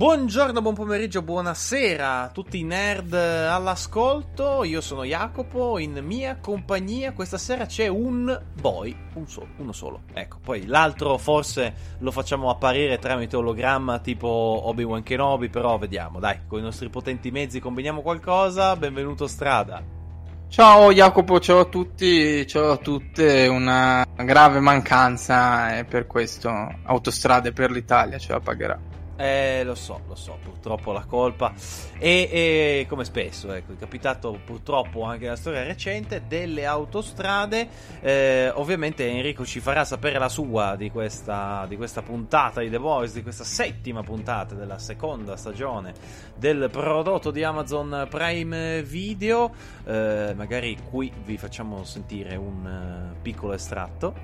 Buongiorno, buon pomeriggio, buonasera a tutti i nerd all'ascolto. Io sono Jacopo, in mia compagnia questa sera c'è un boy, un solo, uno solo. Ecco, poi l'altro forse lo facciamo apparire tramite ologramma tipo Obi-Wan Kenobi, però vediamo, dai, con i nostri potenti mezzi combiniamo qualcosa. Benvenuto Strada. Ciao Jacopo, ciao a tutti, ciao a tutte, una grave mancanza e per questo Autostrade per l'Italia ce la pagherà. Eh, lo so, lo so, purtroppo la colpa. E, e, come spesso, ecco, è capitato purtroppo anche nella storia recente delle autostrade. Eh, ovviamente Enrico ci farà sapere la sua di questa, di questa puntata di The Boys, di questa settima puntata della seconda stagione del prodotto di Amazon Prime Video. Eh, magari qui vi facciamo sentire un uh, piccolo estratto.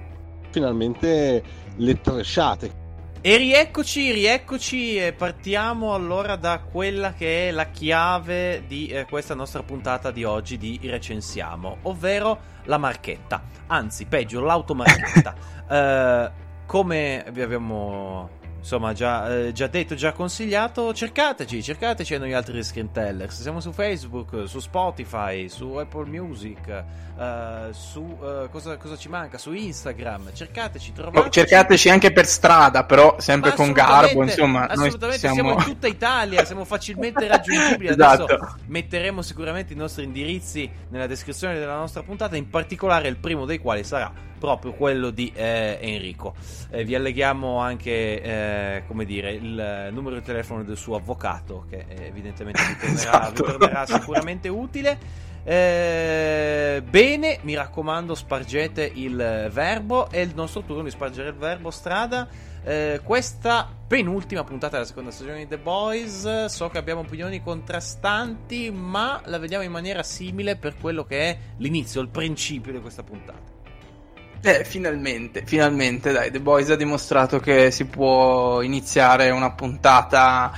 Finalmente le tresciate e rieccoci, rieccoci e partiamo allora da quella che è la chiave di eh, questa nostra puntata di oggi di Recensiamo, ovvero la marchetta, anzi peggio l'automarchetta. eh, come vi abbiamo insomma già, eh, già, detto, già consigliato, cercateci, cercateci a noi altri screen-tellers. Siamo su Facebook, su Spotify, su Apple Music, uh, su uh, cosa, cosa, ci manca? Su Instagram. Cercateci, trovateci. Oh, cercateci anche per strada, però sempre con garbo. Insomma, assolutamente siamo... siamo... in tutta Italia, siamo facilmente raggiungibili. esatto. Adesso metteremo sicuramente i nostri indirizzi nella descrizione della nostra puntata, in particolare il primo dei quali sarà proprio quello di eh, Enrico. Eh, vi alleghiamo anche, eh, come dire, il numero di telefono del suo avvocato, che evidentemente vi tornerà, esatto. vi tornerà sicuramente utile. Eh, bene, mi raccomando, spargete il verbo. È il nostro turno di spargere il verbo strada. Eh, questa penultima puntata della seconda stagione di The Boys. So che abbiamo opinioni contrastanti, ma la vediamo in maniera simile per quello che è l'inizio, il principio di questa puntata. Eh, finalmente, finalmente, dai, The Boys ha dimostrato che si può iniziare una puntata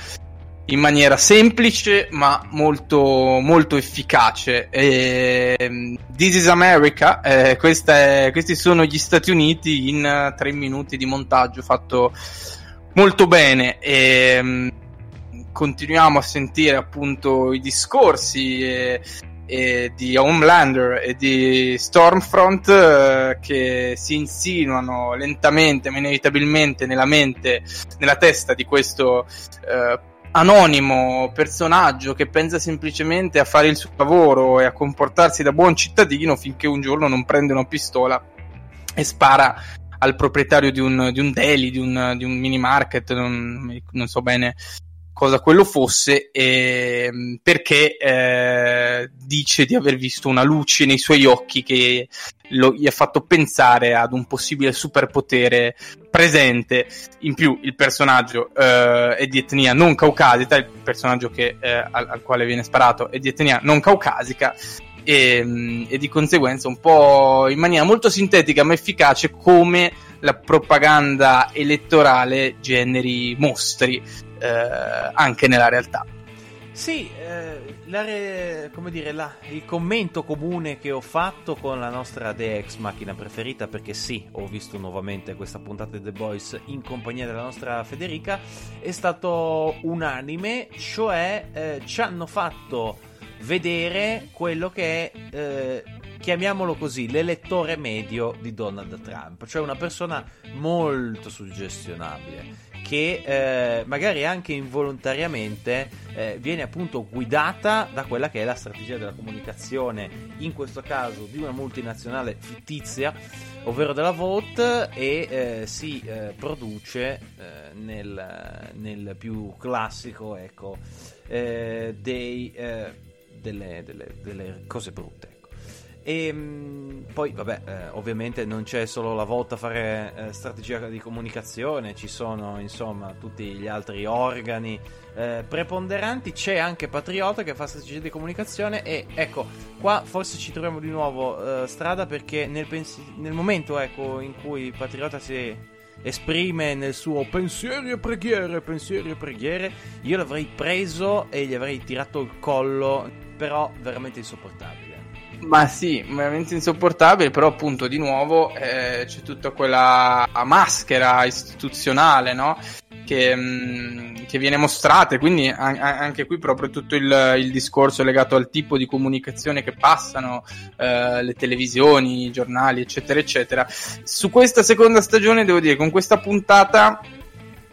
in maniera semplice ma molto, molto efficace. E, ehm, This is America, eh, è, questi sono gli Stati Uniti in tre minuti di montaggio fatto molto bene. E, ehm, continuiamo a sentire appunto i discorsi e, e di Homelander e di Stormfront eh, che si insinuano lentamente ma inevitabilmente nella mente, nella testa di questo eh, anonimo personaggio che pensa semplicemente a fare il suo lavoro e a comportarsi da buon cittadino finché un giorno non prende una pistola e spara al proprietario di un, di un deli, di un, di un mini market, non, non so bene cosa quello fosse, eh, perché eh, dice di aver visto una luce nei suoi occhi che lo, gli ha fatto pensare ad un possibile superpotere presente. In più, il personaggio eh, è di etnia non caucasica, il personaggio che, eh, al, al, quale viene sparato è di etnia non caucasica. E, e di conseguenza un po' in maniera molto sintetica ma efficace come la propaganda elettorale generi mostri eh, anche nella realtà. Sì, eh, re, come dire, la, il commento comune che ho fatto con la nostra DX macchina preferita, perché sì, ho visto nuovamente questa puntata di The Boys in compagnia della nostra Federica, è stato unanime, cioè eh, ci hanno fatto vedere quello che è, eh, chiamiamolo così, l'elettore medio di Donald Trump, cioè una persona molto suggestionabile che eh, magari anche involontariamente eh, viene appunto guidata da quella che è la strategia della comunicazione, in questo caso di una multinazionale fittizia, ovvero della Vote, e eh, si eh, produce eh, nel, nel, più classico ecco, eh, dei, delle, delle, delle, cose brutte. E mh, poi, vabbè, eh, ovviamente non c'è solo la volta a fare eh, strategia di comunicazione, ci sono insomma tutti gli altri organi eh, preponderanti. C'è anche Patriota che fa strategia di comunicazione. E ecco, qua forse ci troviamo di nuovo eh, strada perché nel, pensi- nel momento ecco, in cui Patriota si esprime nel suo pensieri e preghiere, pensieri e preghiere, io l'avrei preso e gli avrei tirato il collo, però veramente insopportabile. Ma sì, veramente insopportabile, però appunto di nuovo eh, c'è tutta quella maschera istituzionale, no? Che, mh, mm, che viene mostrata, quindi a- anche qui proprio tutto il, il, discorso legato al tipo di comunicazione che passano eh, le televisioni, i giornali, eccetera, eccetera. Su questa seconda stagione, devo dire, con questa puntata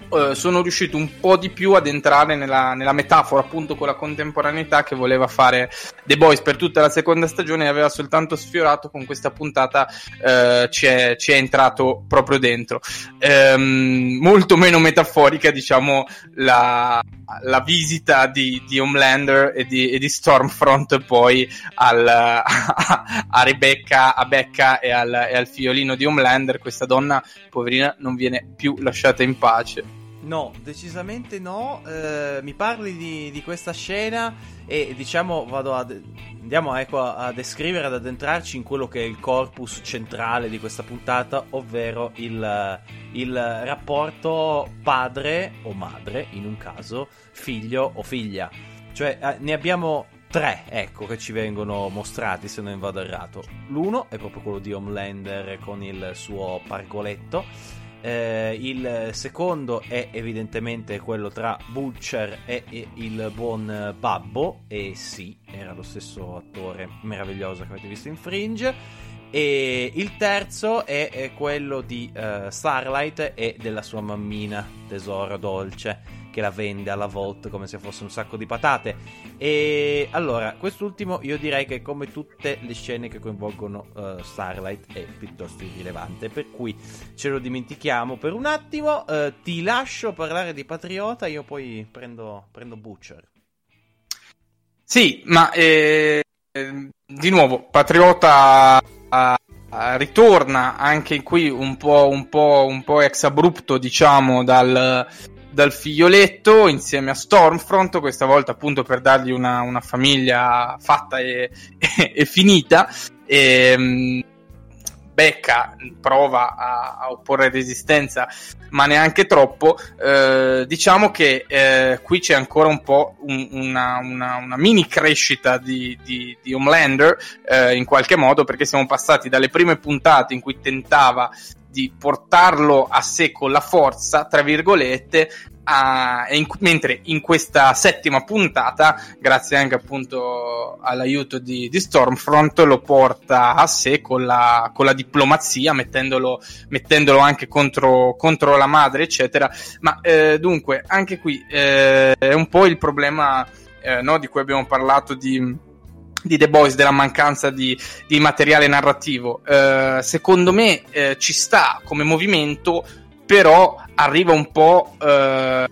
eh, sono riuscito un po' di più ad entrare nella, nella, metafora appunto con la contemporaneità che voleva fare The Boys per tutta la seconda stagione e aveva soltanto sfiorato con questa puntata uh, ci, è, ci, è, entrato proprio dentro. Um, molto meno metaforica diciamo la, la visita di, di, Homelander e di, e di Stormfront poi al, a, a, Rebecca a Becca e al, e al figliolino di Homelander. Questa donna poverina non viene più lasciata in pace No, decisamente no. Eh, mi parli di, di, questa scena e diciamo vado a. Andiamo ecco, a, a descrivere, ad addentrarci in quello che è il corpus centrale di questa puntata, ovvero il, il rapporto padre o madre, in un caso, figlio o figlia. Cioè, eh, ne abbiamo tre, ecco, che ci vengono mostrati, se non vado errato. L'uno è proprio quello di Homelander con il suo pargoletto eh, il secondo è evidentemente quello tra Butcher e, e, il buon Babbo, e sì, era lo stesso attore meraviglioso che avete visto in Fringe. E il terzo è, è quello di uh, Starlight e della sua mammina, tesoro dolce che la vende alla Volt come se fosse un sacco di patate. E allora, quest'ultimo io direi che come tutte le scene che coinvolgono uh, Starlight è piuttosto irrilevante, per cui ce lo dimentichiamo per un attimo. Uh, ti lascio parlare di Patriota, io poi prendo, prendo Butcher. Sì, ma eh, di nuovo, Patriota uh, ritorna anche qui un po', un po', un po' ex abrupto, diciamo, dal, dal figlioletto insieme a Stormfront, questa volta appunto per dargli una, una famiglia fatta e, e, e finita. E, um, Becca prova a, a, opporre resistenza, ma neanche troppo. Eh, diciamo che eh, qui c'è ancora un po' un, una, una, una, mini crescita di, di, di Homelander, eh, in qualche modo, perché siamo passati dalle prime puntate in cui tentava di portarlo a sé con la forza, tra virgolette, a, in, mentre in questa settima puntata, grazie anche appunto all'aiuto di, di Stormfront, lo porta a sé con la, con la diplomazia, mettendolo, mettendolo anche contro, contro, la madre, eccetera. Ma eh, dunque, anche qui eh, è un po' il problema eh, no, di cui abbiamo parlato di di The Boys della mancanza di, di materiale narrativo. Eh, secondo me eh, ci sta come movimento, però arriva un po'. Eh,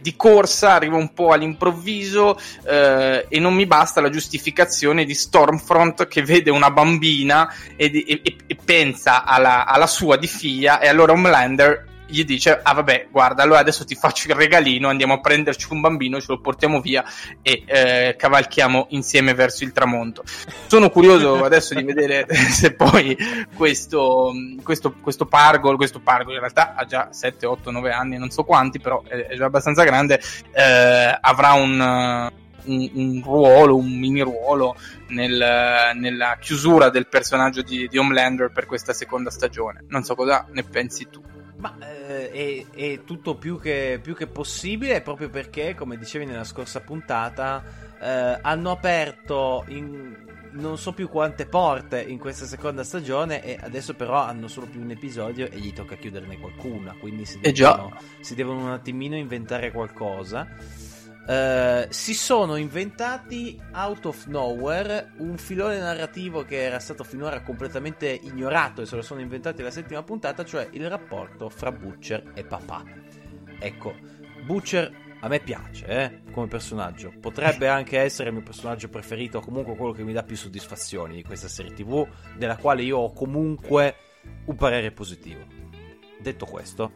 di corsa, arriva un po' all'improvviso eh, e non mi basta la giustificazione di Stormfront che vede una bambina e, e, e pensa alla, alla, sua di figlia e allora Homelander gli dice ah vabbè guarda allora adesso ti faccio il regalino andiamo a prenderci un bambino ce lo portiamo via e eh, cavalchiamo insieme verso il tramonto sono curioso adesso di vedere se poi questo, questo, questo pargo questo pargo in realtà ha già 7, 8, 9 anni non so quanti però è, già abbastanza grande eh, avrà un un, un, ruolo, un mini ruolo nel, nella chiusura del personaggio di, di Homelander per questa seconda stagione. Non so cosa ne pensi tu. Ma eh, è, è, tutto più che, più che, possibile proprio perché, come dicevi nella scorsa puntata, eh, hanno aperto in, non so più quante porte in questa seconda stagione e adesso però hanno solo più un episodio e gli tocca chiuderne qualcuna, quindi si eh devono, si devono un attimino inventare qualcosa. Uh, si sono inventati out of nowhere un filone narrativo che era stato finora completamente ignorato e se lo sono inventati la settima puntata, cioè il rapporto fra Butcher e papà. Ecco, Butcher a me piace eh, come personaggio. Potrebbe anche essere il mio personaggio preferito, o comunque quello che mi dà più soddisfazioni di questa serie TV, della quale io ho comunque un parere positivo. Detto questo,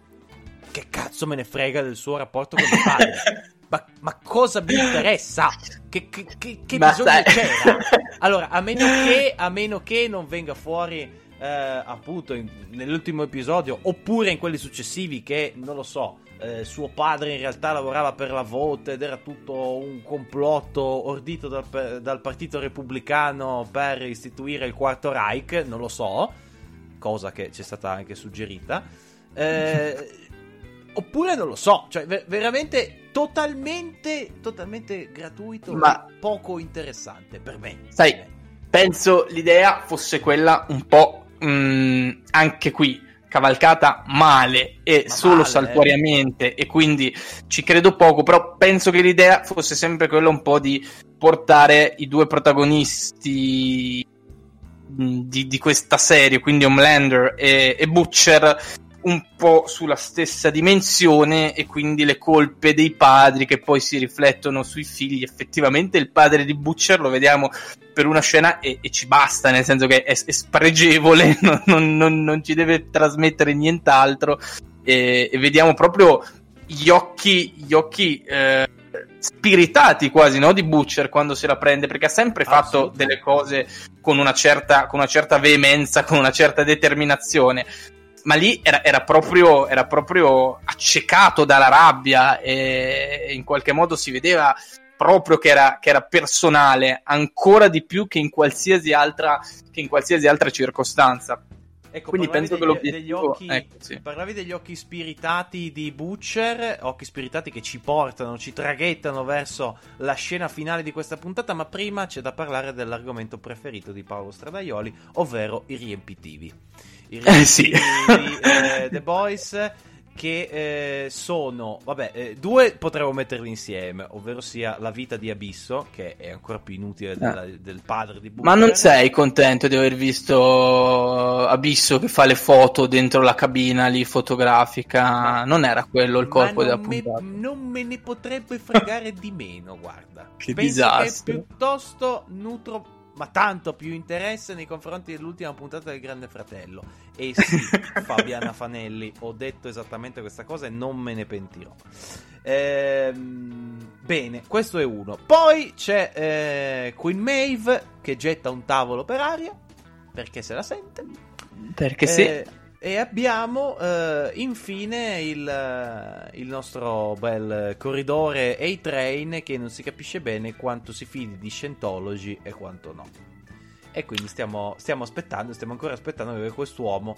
che cazzo me ne frega del suo rapporto con il padre? ma, ma, cosa mi interessa? Che, che, che, che bisogno sai. c'era? Allora, a meno che, a meno che non venga fuori. Eh, appunto in, nell'ultimo episodio oppure in quelli successivi che non lo so eh, suo padre in realtà lavorava per la Vote ed era tutto un complotto ordito dal, dal partito repubblicano per istituire il quarto Reich non lo so cosa che ci è stata anche suggerita eh, oppure non lo so cioè ver- veramente totalmente, totalmente gratuito, ma poco interessante per me. Sai, penso l'idea fosse quella un po' mh, mm, anche qui cavalcata male e ma solo male, saltuariamente e quindi ci credo poco, però penso che l'idea fosse sempre quella un po' di portare i due protagonisti mm, di, di questa serie, quindi Homelander e, e Butcher un po' sulla stessa dimensione e quindi le colpe dei padri che poi si riflettono sui figli. Effettivamente il padre di Butcher lo vediamo per una scena e, e ci basta, nel senso che è, è spregevole, non, non, non, ci deve trasmettere nient'altro e, e vediamo proprio gli occhi, gli occhi eh, spiritati quasi no? di Butcher quando se la prende perché ha sempre fatto delle cose con una, certa, con una certa veemenza, con una certa determinazione ma lì era, era, proprio, era proprio accecato dalla rabbia e in qualche modo si vedeva proprio che era, che era personale ancora di più che in qualsiasi altra, che in qualsiasi altra circostanza. Ecco, Quindi penso degli, che. Degli occhi, ecco, sì. Parlavi degli occhi spiritati di Butcher, occhi spiritati che ci portano, ci traghettano verso la scena finale di questa puntata, ma prima c'è da parlare dell'argomento preferito di Paolo Stradaioli, ovvero i riempitivi i eh, sì. di eh, The Boys che eh, sono, vabbè, eh, due potremmo metterli insieme, ovvero sia la vita di Abisso, che è ancora più inutile della, ah. del padre di Booker. Ma non sei contento di aver visto Abisso che fa le foto dentro la cabina lì fotografica? Non era quello il corpo della puntata. Non me ne potrebbe fregare di meno, guarda. che Penso disastro. Che piuttosto nutro ma tanto più interesse nei confronti dell'ultima puntata del Grande Fratello. E sì, Fabiana Fanelli, ho detto esattamente questa cosa e non me ne pentirò. Ehm, bene, questo è uno. Poi c'è eh, Queen Maeve che getta un tavolo per aria, perché se la sente. Perché eh, sì. E abbiamo uh, infine il, uh, il, nostro bel corridore A-Train che non si capisce bene quanto si fidi di Scientology e quanto no. E quindi stiamo, stiamo aspettando, stiamo ancora aspettando che quest'uomo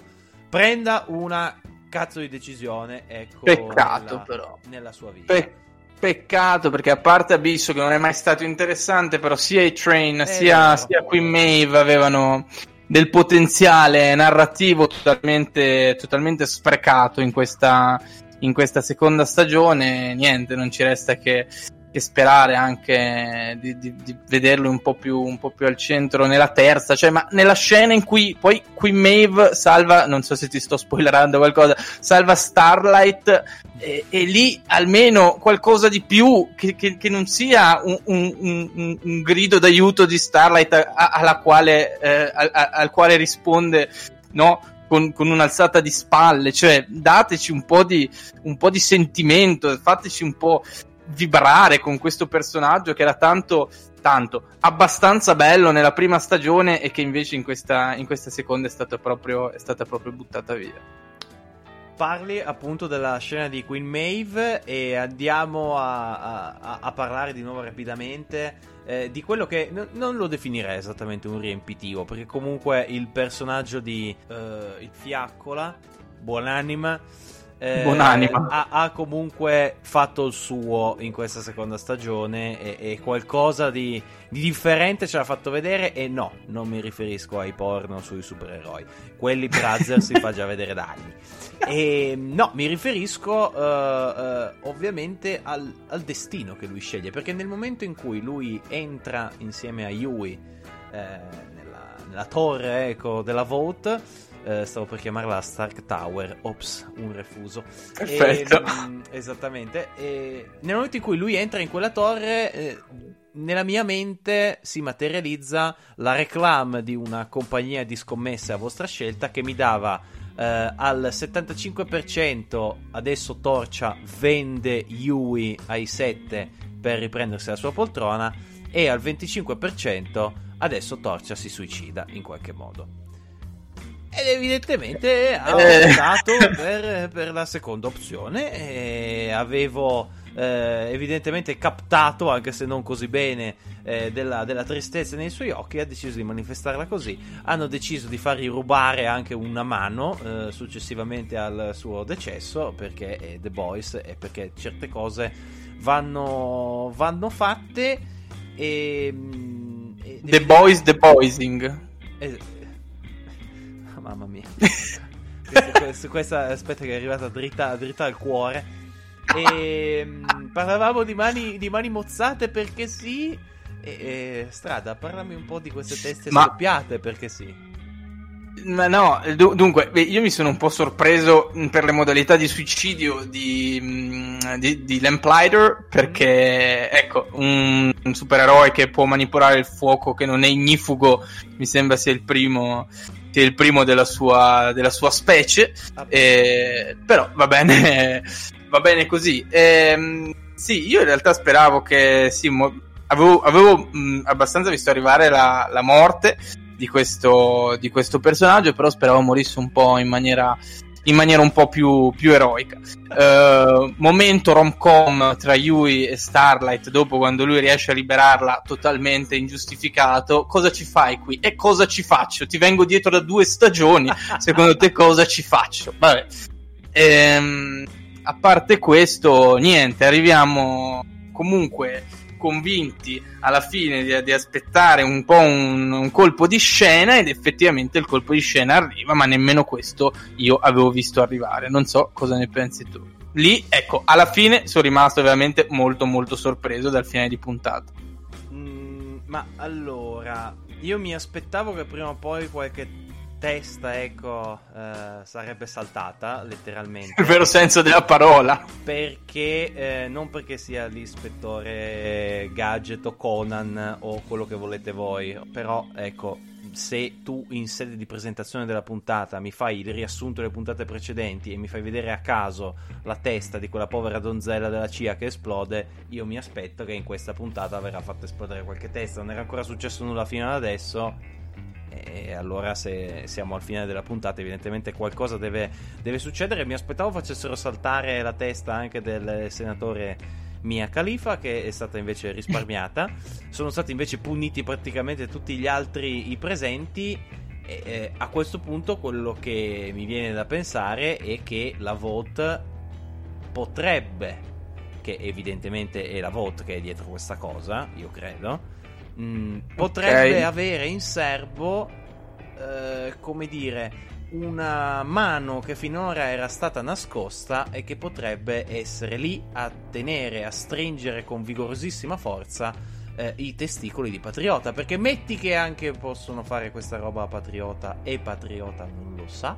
prenda una cazzo di decisione. Ecco, Peccato nella, però. Nella sua vita. Pe- peccato perché a parte Abisso che non è mai stato interessante, però sia A-Train sia, sia Queen Maeve avevano del potenziale narrativo totalmente, totalmente sprecato in questa, in questa seconda stagione. Niente, non ci resta che che sperare anche di, di, di vederlo un po, più, un po' più al centro nella terza, cioè ma nella scena in cui poi qui Maeve salva, non so se ti sto spoilerando qualcosa, salva Starlight e, e lì almeno qualcosa di più che, che, che non sia un, un, un, grido d'aiuto di Starlight a, a, quale, eh, a, al quale risponde no? Con, con, un'alzata di spalle, cioè dateci un po' di, un po' di sentimento, fateci un po' vibrare con questo personaggio che era tanto, tanto, abbastanza bello nella prima stagione e che invece in questa, in questa seconda è stata, proprio, è stata proprio buttata via. Parli appunto della scena di Queen Maeve e andiamo a, a, a parlare di nuovo rapidamente eh, di quello che n- non lo definirei esattamente un riempitivo, perché comunque il personaggio di uh, il Fiaccola, buonanima, eh, Buonanima. Ha, ha, comunque fatto il suo in questa seconda stagione e, e qualcosa di, di, differente ce l'ha fatto vedere e no, non mi riferisco ai porno sui supereroi, quelli Brazzer si fa già vedere da anni. E, no, mi riferisco uh, uh, ovviamente al, al, destino che lui sceglie, perché nel momento in cui lui entra insieme a Yui eh, nella, nella torre ecco, della Vote, eh, stavo per chiamarla Stark Tower, ops, un refuso. Perfetto. E, mm, esattamente. E nel momento in cui lui entra in quella torre, eh, nella mia mente si materializza la reclam di una compagnia di scommesse a vostra scelta che mi dava eh, al 75% adesso Torcia vende Yui ai 7 per riprendersi la sua poltrona e al 25% adesso Torcia si suicida in qualche modo. Ed evidentemente ha Eh. optato per, per la seconda opzione avevo eh, evidentemente captato, anche se non così bene, eh, della, della tristezza nei suoi occhi ha deciso di manifestarla così. Hanno deciso di fargli rubare anche una mano eh, successivamente al suo decesso perché è The Boys e perché certe cose vanno, vanno fatte e... mm, e- The Boys, The Boysing. eh, Mamma mia. Questa- su questa aspetta che è arrivata dritta, dritta al cuore. E mm, parlavamo di mani, di mani mozzate perché sì. E, e, strada, parlami un po' di queste teste Ma- scoppiate perché sì. Ma no, du- dunque, io mi sono un po' sorpreso per le modalità di suicidio di, mh, di, di Lamplighter, perché, ecco, un, un supereroe che può manipolare il fuoco, che non è ignifugo, mi sembra sia il primo, sia il primo della, sua, della sua specie, eh, però va bene, va bene così. Ehm, sì, io in realtà speravo che, sì, mo- avevo, avevo mh, abbastanza visto arrivare la, la morte, di questo, di questo personaggio, però speravo morisse un po' in maniera, in maniera un po' più, più eroica. Eh, momento rom-com tra Yui e Starlight, dopo quando lui riesce a liberarla totalmente ingiustificato, cosa ci fai qui? E cosa ci faccio? Ti vengo dietro da due stagioni, secondo te cosa ci faccio? Vabbè. Ehm, a parte questo, niente, arriviamo comunque convinti alla fine di, di aspettare un po' un, un colpo di scena ed effettivamente il colpo di scena arriva, ma nemmeno questo io avevo visto arrivare. Non so cosa ne pensi tu. Lì, ecco, alla fine sono rimasto veramente molto molto sorpreso dal finale di puntata. Mm, ma allora, io mi aspettavo che prima o poi qualche testa, ecco, eh, sarebbe saltata, letteralmente. Il vero senso della parola. Perché, eh, non perché sia l'ispettore Gadget o Conan o quello che volete voi, però ecco, se tu in sede di presentazione della puntata mi fai il riassunto delle puntate precedenti e mi fai vedere a caso la testa di quella povera donzella della CIA che esplode, io mi aspetto che in questa puntata verrà fatta esplodere qualche testa. Non era ancora successo nulla fino ad adesso. E allora, se siamo al finale della puntata, evidentemente qualcosa deve, deve succedere. Mi aspettavo facessero saltare la testa anche del senatore Mia Khalifa, che è stata invece risparmiata. Sono stati invece puniti praticamente tutti gli altri i presenti. E, eh, a questo punto, quello che mi viene da pensare è che la vote potrebbe, che evidentemente è la vote che è dietro questa cosa, io credo. Mm, potrebbe Ok. avere in serbo, eh, come dire, una mano che finora era stata nascosta e che potrebbe essere lì a tenere, a stringere con vigorosissima forza eh, i testicoli di Patriota. Perché metti che anche possono fare questa roba a Patriota e Patriota non lo sa.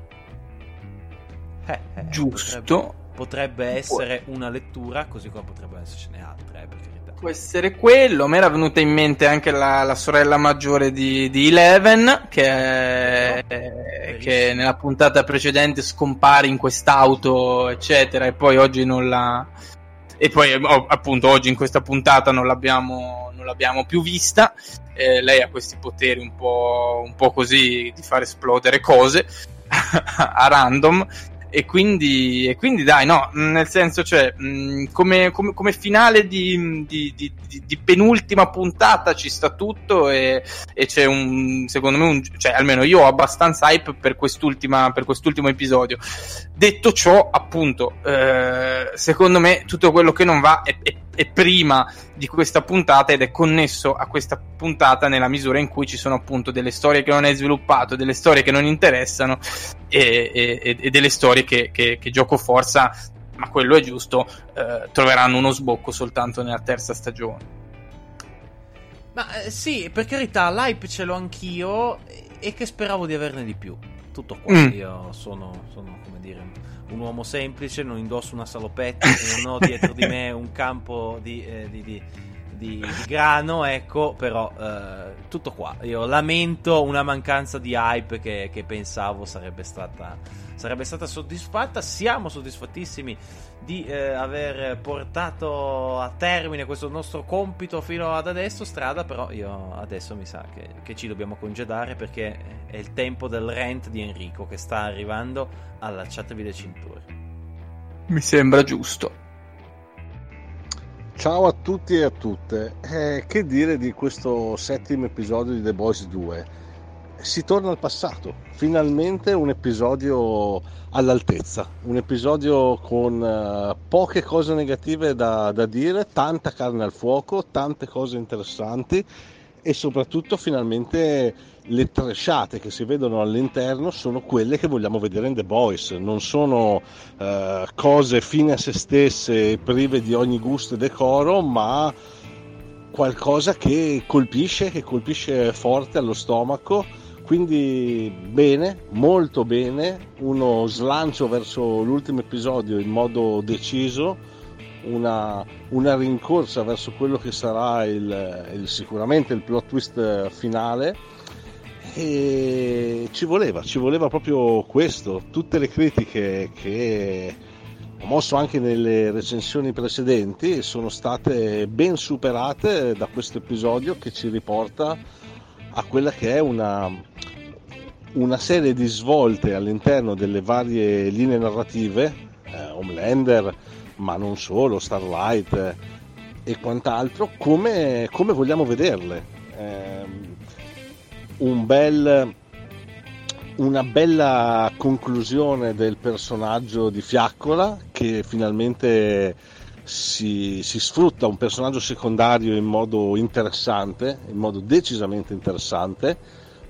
Eh, eh, Giusto. Potrebbe, potrebbe essere una lettura, così come potrebbero essercene altre, eh, per carità. Può essere quello. A me era venuta in mente anche la, la sorella maggiore di, di Eleven, che, che nella puntata precedente scompare in quest'auto, eccetera, e poi oggi non la. E poi, oh, appunto, oggi in questa puntata non l'abbiamo, non l'abbiamo più vista. Eh, lei ha questi poteri un po', un po' così di far esplodere cose a random. E quindi, e quindi dai, no, mh, nel senso, cioè, mh, come, come- come finale di, di- di- di- di penultima puntata ci sta tutto e, e c'è un, secondo me, un, cioè, almeno io ho abbastanza hype per, quest'ultima, per quest'ultimo episodio. Detto ciò, appunto, eh, secondo me tutto quello che non va è, è- è prima di questa puntata ed è connesso a questa puntata nella misura in cui ci sono appunto delle storie che non hai sviluppato, delle storie che non interessano e, e- e delle storie che, che, che gioco forza, ma quello è giusto, eh, troveranno uno sbocco soltanto nella terza stagione. Ma eh, sì, per carità, l'hype ce l'ho anch'io e- che speravo di averne di più. Tutto qua. Mm. Io sono, sono, come dire, un uomo semplice, non indosso una salopetta non ho dietro di me un campo di, eh, di, di, di grano, ecco, però eh, tutto qua. Io lamento una mancanza di hype che, che pensavo sarebbe stata, sarebbe stata soddisfatta. Siamo soddisfattissimi di eh, aver portato a termine questo nostro compito fino ad adesso, strada, però io adesso mi sa che, che, ci dobbiamo congedare perché è il tempo del rent di Enrico che sta arrivando, allacciatevi le cinture. Mi sembra giusto. Ciao a tutti e a tutte. Eh, che dire di questo settimo episodio di The Boys 2? si torna al passato, finalmente un episodio all'altezza, un episodio con uh, poche cose negative da, da, dire, tanta carne al fuoco, tante cose interessanti e soprattutto finalmente le tresciate che si vedono all'interno sono quelle che vogliamo vedere in The Boys, non sono uh, cose fine a se stesse, prive di ogni gusto e decoro, ma qualcosa che colpisce, che colpisce forte allo stomaco. Quindi bene, molto bene, uno slancio verso l'ultimo episodio in modo deciso, una, una rincorsa verso quello che sarà il, il, sicuramente il plot twist finale e ci voleva, ci voleva proprio questo, tutte le critiche che ho mosso anche nelle recensioni precedenti sono state ben superate da questo episodio che ci riporta a quella che è una, una serie di svolte all'interno delle varie linee narrative, eh, Homelander, ma non solo, Starlight eh, e quant'altro, come, come vogliamo vederle. Eh, un bel, una bella conclusione del personaggio di Fiaccola che finalmente si, si, sfrutta un personaggio secondario in modo interessante, in modo decisamente interessante.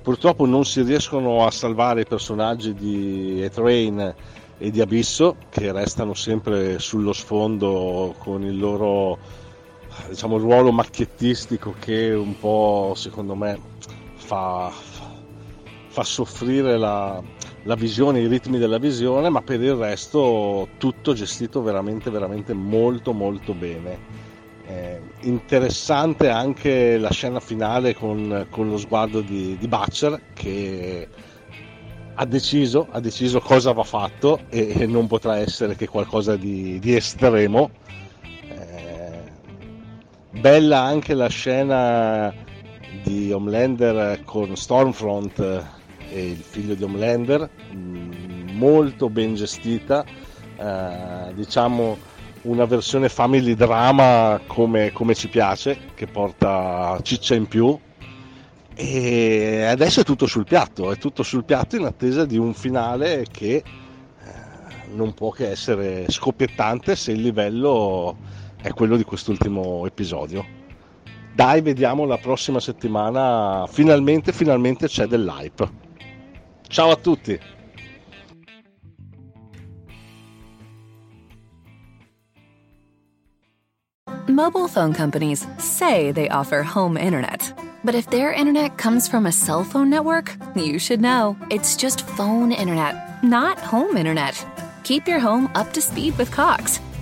Purtroppo non si riescono a salvare i personaggi di E-Train e di Abisso, che restano sempre sullo sfondo con il loro diciamo, ruolo macchiettistico che un po' secondo me fa, fa soffrire la, la visione, i ritmi della visione, ma per il resto tutto gestito veramente, veramente molto, molto bene. Eh, interessante anche la scena finale con, con lo sguardo di, di, Butcher che ha deciso, ha deciso cosa va fatto e, non potrà essere che qualcosa di, di estremo. Eh, bella anche la scena di Homelander con Stormfront e il figlio di Homelander, mm, molto ben gestita, eh, diciamo una versione family drama come, come, ci piace, che porta ciccia in più. E adesso è tutto sul piatto, è tutto sul piatto in attesa di un finale che eh, non può che essere scoppiettante se il livello è quello di quest'ultimo episodio. Dai, vediamo la prossima settimana. Finalmente, finalmente c'è dell'hype. Ciao a tutti. Mobile phone companies say they offer home internet. But if their internet comes from a cell phone network, you should know. It's just phone internet, not home internet. Keep your home up to speed with Cox.